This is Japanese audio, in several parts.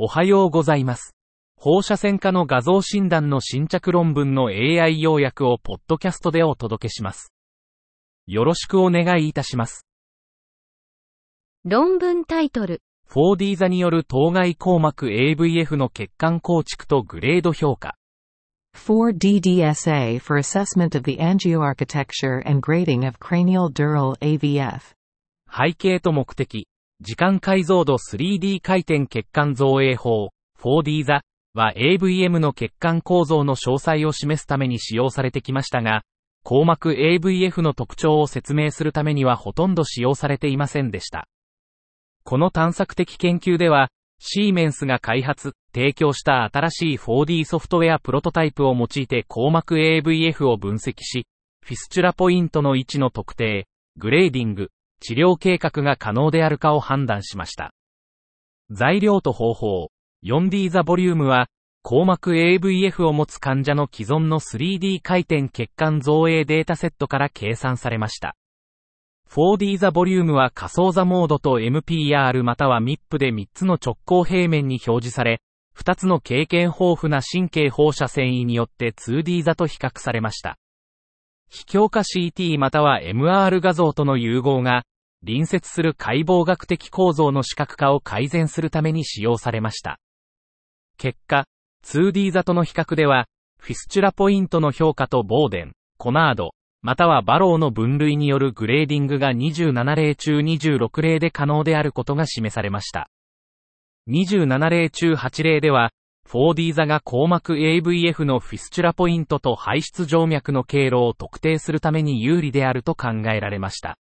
おはようございます。放射線科の画像診断の新着論文の AI 要約をポッドキャストでお届けします。よろしくお願いいたします。論文タイトル、4D 座による当該硬膜 AVF の血管構築とグレード評価。4DDSA for assessment of the angioarchitecture and grading of cranial dural AVF. 背景と目的。時間解像度 3D 回転血管造影法 4D 座は AVM の血管構造の詳細を示すために使用されてきましたが、硬膜 AVF の特徴を説明するためにはほとんど使用されていませんでした。この探索的研究では、シーメンスが開発、提供した新しい 4D ソフトウェアプロトタイプを用いて硬膜 AVF を分析し、fistula point の位置の特定、グレーディング、治療計画が可能であるかを判断しました。材料と方法。4D ザボリュームは、硬膜 AVF を持つ患者の既存の 3D 回転血管造影データセットから計算されました。4D ザボリュームは仮想 DSA モードと MPR または MIP で3つの直行平面に表示され、2つの経験豊富な神経放射線科医によって 2D 座と比較されました。非強化 CT または MR 画像との融合が、隣接する解剖学的構造の視覚化を改善するために使用されました。結果、2D 座との比較では、 fistula point の評価とボーデン、コナード、またはバローの分類によるグレーディングが27例中26例で可能であることが示されました。27例中8例では、4D 座が硬膜 AVF の fistula point と排出静脈の経路を特定するために有利であると考えられました。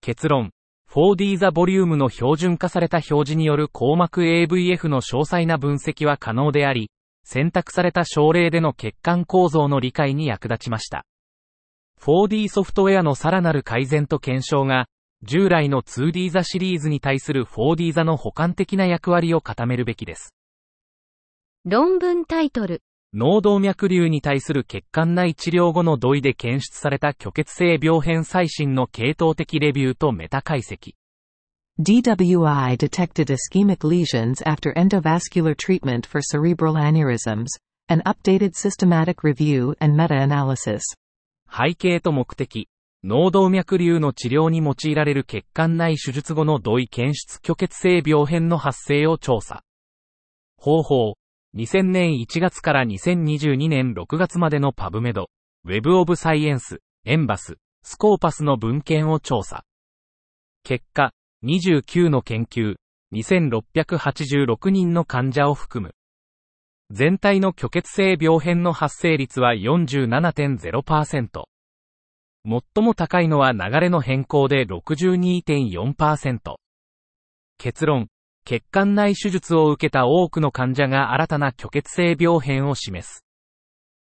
結論。4D 座ボリュームの標準化された表示による硬膜 AVF の詳細な分析は可能であり、選択された症例での血管構造の理解に役立ちました。4D ソフトウェアのさらなる改善と検証が、従来の 2D 座シリーズに対する 4D 座の補完的な役割を固めるべきです。論文タイトル、脳動脈瘤に対する血管内治療後の土井で検出された虚血性病変最新の系統的レビューとメタ解析。DWI detected ischemic lesions after endovascular treatment for cerebral aneurysms. An updated systematic review and meta-analysis. 背景と目的。脳動脈瘤の治療に用いられる血管内手術後の土井検出虚血性病変の発生を調査。方法。2000年1月から2022年6月までのパブメド、Web of Science、エンバス、スコーパスの文献を調査。結果、29の研究、2686人の患者を含む。全体の虚血性病変の発生率は47.0%。最も高いのは流れの変更で62.4%。結論。血管内手術を受けた多くの患者が新たな虚血性病変を示す。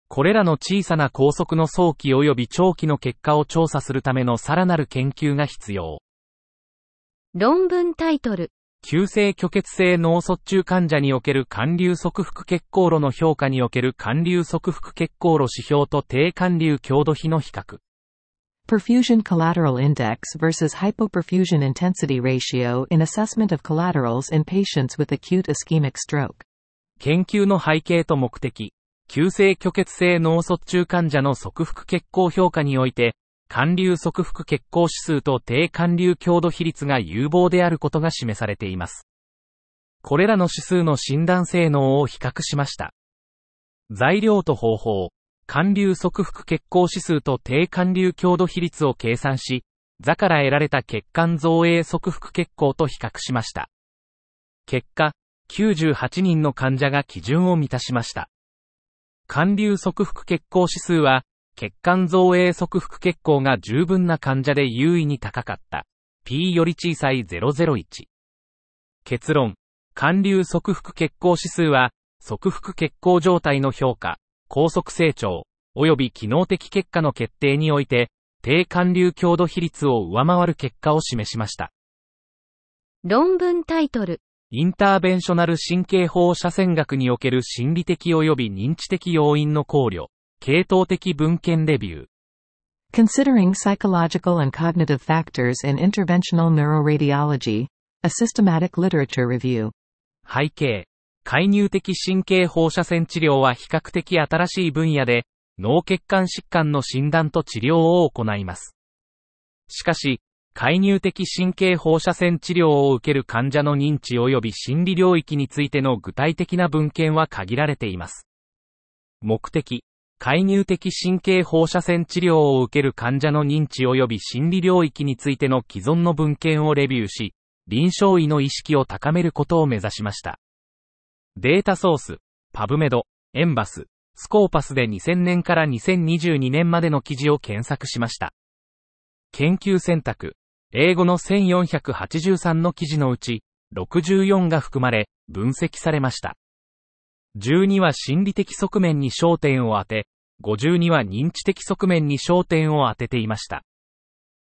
これらの小さな拘束の早期及び長期の結果を調査するためのさらなる研究が必要。論文タイトル、急性虚血性脳卒中患者における寒流側腹血行路の評価における寒流側腹血行路指標と低寒流強度比の比較。Perfusion collateral index versus hypoperfusion intensity ratio in assessment of collaterals in patients with acute ischemic stroke. 研究の背景と目的。急性虚血性脳卒中患者の側腹血行評価において、寒流側腹血行指数と低寒流強度比率が有望であることが示されています。これらの指数の診断性能を比較しました。材料と方法。寒流側腹血行指数と低寒流強度比率を計算し、座から得られた血管造影側腹血行と比較しました。結果、98人の患者が基準を満たしました。寒流側腹血行指数は、血管造影側腹血行が十分な患者で優位に高かった。P より小さい001。結論。寒流側腹血行指数は、側腹血行状態の評価、高速成長、及び機能的結果の決定において、低寒流強度比率を上回る結果を示しました。論文タイトル、インターベンショナル神経放射線学における心理的及び認知的要因の考慮、系統的文献レビュー。Considering psychological and cognitive factors in interventional neuroradiology, a systematic literature review. 背景、介入的神経放射線治療は比較的新しい分野で、脳血管疾患の診断と治療を行います。しかし、介入的神経放射線治療を受ける患者の認知及び心理領域についての具体的な文献は限られています。目的、介入的神経放射線治療を受ける患者の認知及び心理領域についての既存の文献をレビューし、臨床医の意識を高めることを目指しました。データソース、パブメド、エンバス、スコーパスで2000年から2022年までの記事を検索しました。研究選択、英語の1483の記事のうち、64が含まれ、分析されました。12は心理的側面に焦点を当て、52は認知的側面に焦点を当てていました。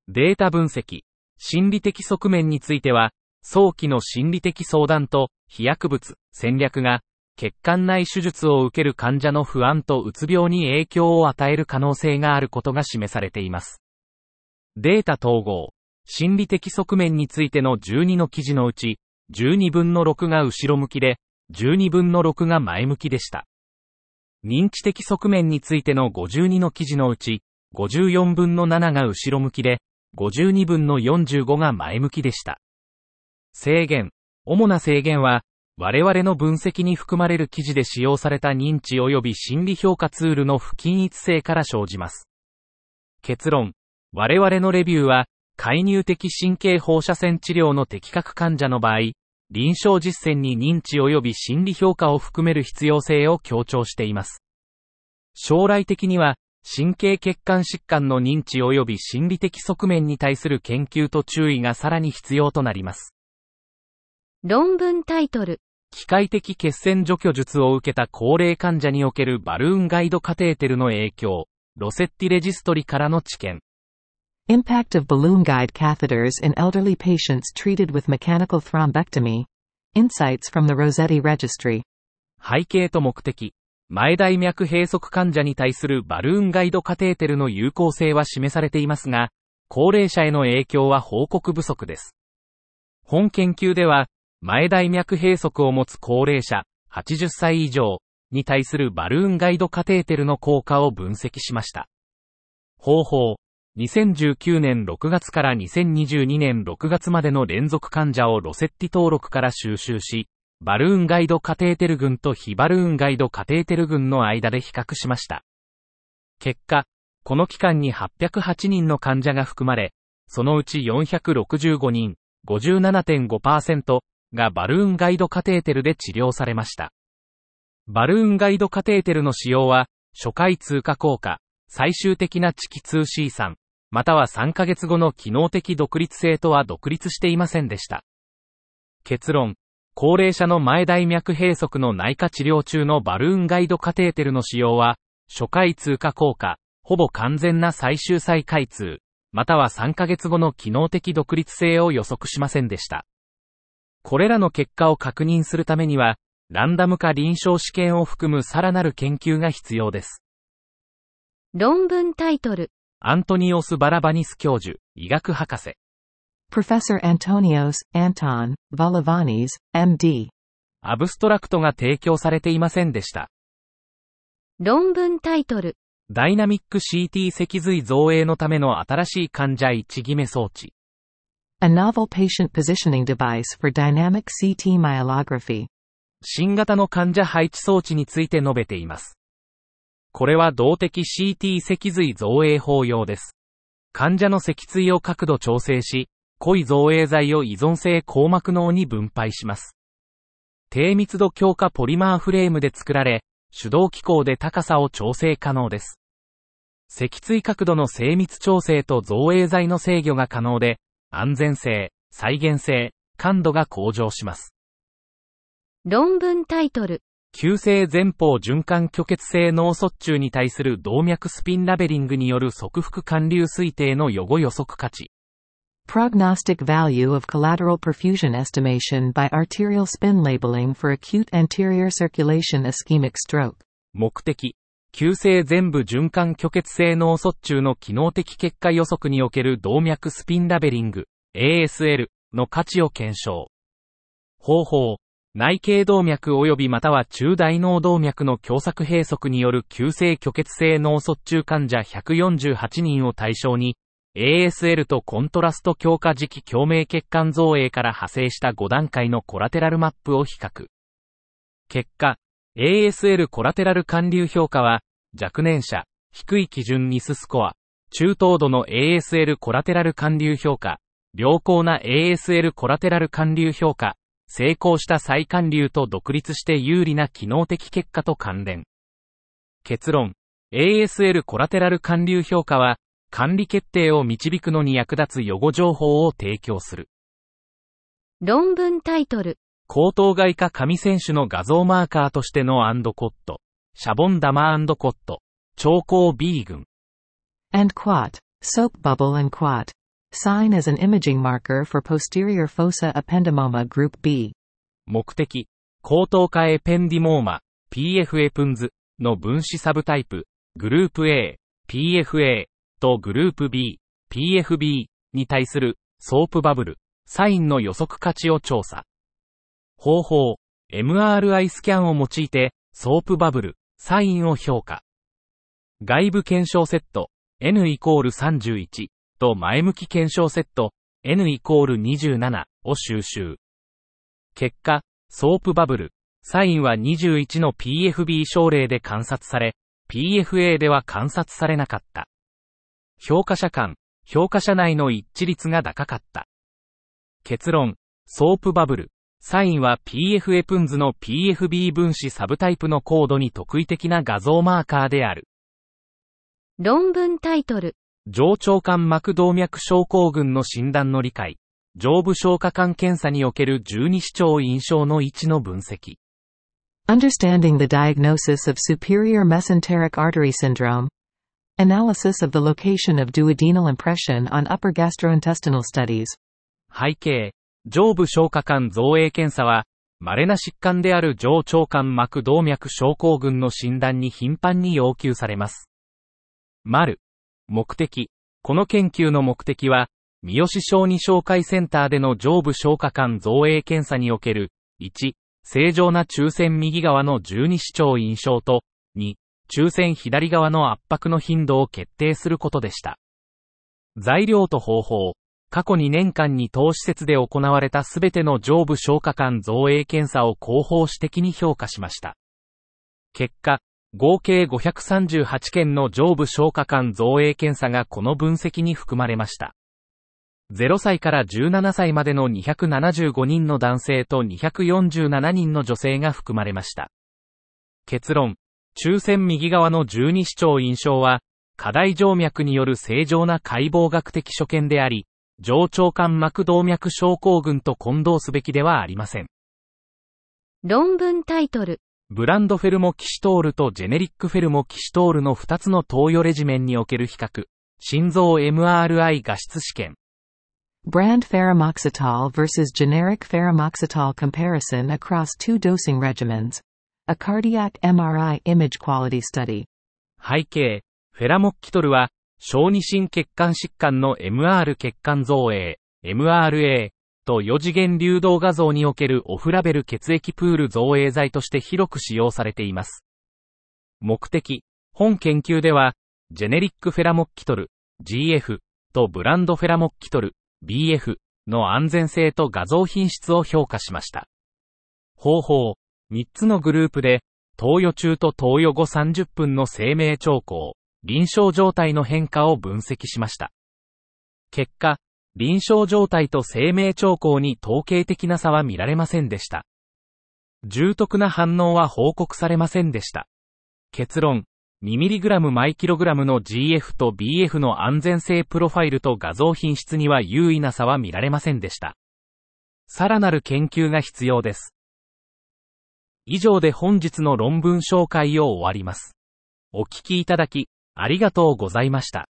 データ分析、心理的側面については、早期の心理的相談と飛薬物、戦略が、血管内手術を受ける患者の不安とうつ病に影響を与える可能性があることが示されています。データ統合、心理的側面についての12の記事のうち、12分の6が後ろ向きで、12分の6が前向きでした。認知的側面についての52の記事のうち、54分の7が後ろ向きで、52分の45が前向きでした。制限。主な制限は、我々の分析に含まれる記事で使用された認知及び心理評価ツールの不均一性から生じます。結論。我々のレビューは、介入的神経放射線治療の適格患者の場合、臨床実践に認知及び心理評価を含める必要性を強調しています。将来的には、神経血管疾患の認知及び心理的側面に対する研究と注意がさらに必要となります。論文タイトル。機械的血栓除去術を受けた高齢患者におけるバルーンガイドカテーテルの影響、ロセッティレジストリからの知見。Impact of balloon guide catheters in elderly patients treated with mechanical thrombectomy. Insights from the Rossetti Registry. 背景と目的。前大脈閉塞患者に対するバルーンガイドカテーテルの有効性は示されていますが、高齢者への影響は報告不足です。本研究では、前大脈閉塞を持つ高齢者、80歳以上に対するバルーンガイドカテーテルの効果を分析しました。方法、2019年6月から2022年6月までの連続患者をロセッティ登録から収集し、バルーンガイドカテーテル群と非バルーンガイドカテーテル群の間で比較しました。結果、この期間に808人の患者が含まれ、そのうち465人、57.5%がバルーンガイドカテーテルで治療されました。バルーンガイドカテーテルの使用は、初回通過効果、最終的な地気通 C 酸、または3ヶ月後の機能的独立性とは独立していませんでした。結論、高齢者の前大脈閉塞の内科治療中のバルーンガイドカテーテルの使用は、初回通過効果、ほぼ完全な最終再開通、または3ヶ月後の機能的独立性を予測しませんでした。これらの結果を確認するためには、ランダム化臨床試験を含むさらなる研究が必要です。論文タイトル。アントニオス・バラバニス教授、医学博士。Professor Antonios, Anton, Valavanis, MD。アブストラクトが提供されていませんでした。論文タイトル。ダイナミック CT 脊髄造影のための新しい患者位置決め装置。A novel patient positioning device for dynamic CT myelography。新型の患者配置装置について述べています。これは動的 CT 脊髄造影法用です。患者の脊椎を角度調整し、濃い造影剤を依存性硬膜脳に分配します。低密度強化ポリマーフレームで作られ、手動機構で高さを調整可能です。脊椎角度の精密調整と造影剤の制御が可能で、安全性、再現性、感度が向上します。論文タイトル急性前方循環虚血性脳卒中に対する動脈スピンラベリングによる側腹管流推定の予後予測価値。Prognostic value of collateral perfusion estimation by arterial spin labeling for acute anterior circulation ischemic stroke. 目的。急性全部循環虚血性脳卒中の機能的結果予測における動脈スピンラベリング ASL の価値を検証。方法。内頸動脈及びまたは中大脳動脈の狭窄閉塞による急性虚血性脳卒中患者148人を対象に、ASL とコントラスト強化時期共鳴血管造影から派生した5段階のコラテラルマップを比較。結果、ASL コラテラル管流評価は、若年者、低い基準ニススコア、中等度の ASL コラテラル管流評価、良好な ASL コラテラル管流評価、成功した再還流と独立して有利な機能的結果と関連。結論。ASL コラテラル還流評価は、管理決定を導くのに役立つ予後情報を提供する。論文タイトル。高等外科神選手の画像マーカーとしてのアンドコット。シャボンダマコット。超高 B 群。and quat. Soap bubble and quat. Sign as an imaging marker for posterior fossa ependymoma group B. 目的、後頭蓋窩 ependymoma、PF エプンズの分子サブタイプ、グループ A、PFA とグループ B、PFB に対する soap bubble, sign の予測価値を調査。方法、MRI スキャンを用いて、 soap bubble, sign を評価。外部検証セット、N イコール31。と前向き検証セット N イコール27を収集。結果、ソープバブル、サインは21の PFB 症例で観察され、PFA では観察されなかった。評価者間、評価者内の一致率が高かった。結論、ソープバブル、サインは PF エプンズの PFB 分子サブタイプのコードに特異的な画像マーカーである。論文タイトル。上腸管膜動脈症候群の診断の理解、上部消化管検査における十二指腸印象の位置の分析。Understanding the diagnosis of superior mesenteric artery syndrome. Analysis of the location of duodenal impression on upper gastrointestinal studies. 背景、上部消化管造影検査は、稀な疾患である上腸管膜動脈症候群の診断に頻繁に要求されます。丸、目的。この研究の目的は、三好小児紹介センターでの上部消化管造影検査における、1、正常な中線右側の十二指腸印象と、2、中線左側の圧迫の頻度を決定することでした。材料と方法。過去2年間に当施設で行われたすべての上部消化管造影検査を広報指的に評価しました。結果、合計538件の上部消化管造影検査がこの分析に含まれました。0歳から17歳までの275人の男性と247人の女性が含まれました。結論、中線右側の十二指腸印象は、過大静脈による正常な解剖学的所見であり、上腸管膜動脈症候群と混同すべきではありません。論文タイトルブランドフェルモキシトールとジェネリックフェルモキシトールの2つの投与レジメンにおける比較。心臓 MRI 画質試験。Brand Faramoxetol vs. generic Faramoxetol comparison across two dosing regimens. A cardiac MRI image quality study. 背景、フェラモッキトルは、小児心血管疾患の MR 血管造影、MRA と4次元流動画像におけるオフラベル血液プール造影剤として広く使用されています。目的、本研究では、ジェネリックフェラモッキトル、GF とブランドフェラモッキトル、BF の安全性と画像品質を評価しました。方法、3つのグループで、投与中と投与後30分の生命兆候、臨床状態の変化を分析しました。結果、臨床状態と生命兆候に統計的な差は見られませんでした。重篤な反応は報告されませんでした。結論、2mg 毎 kg の GF と BF の安全性プロファイルと画像品質には優位な差は見られませんでした。さらなる研究が必要です。以上で本日の論文紹介を終わります。お聞きいただき、ありがとうございました。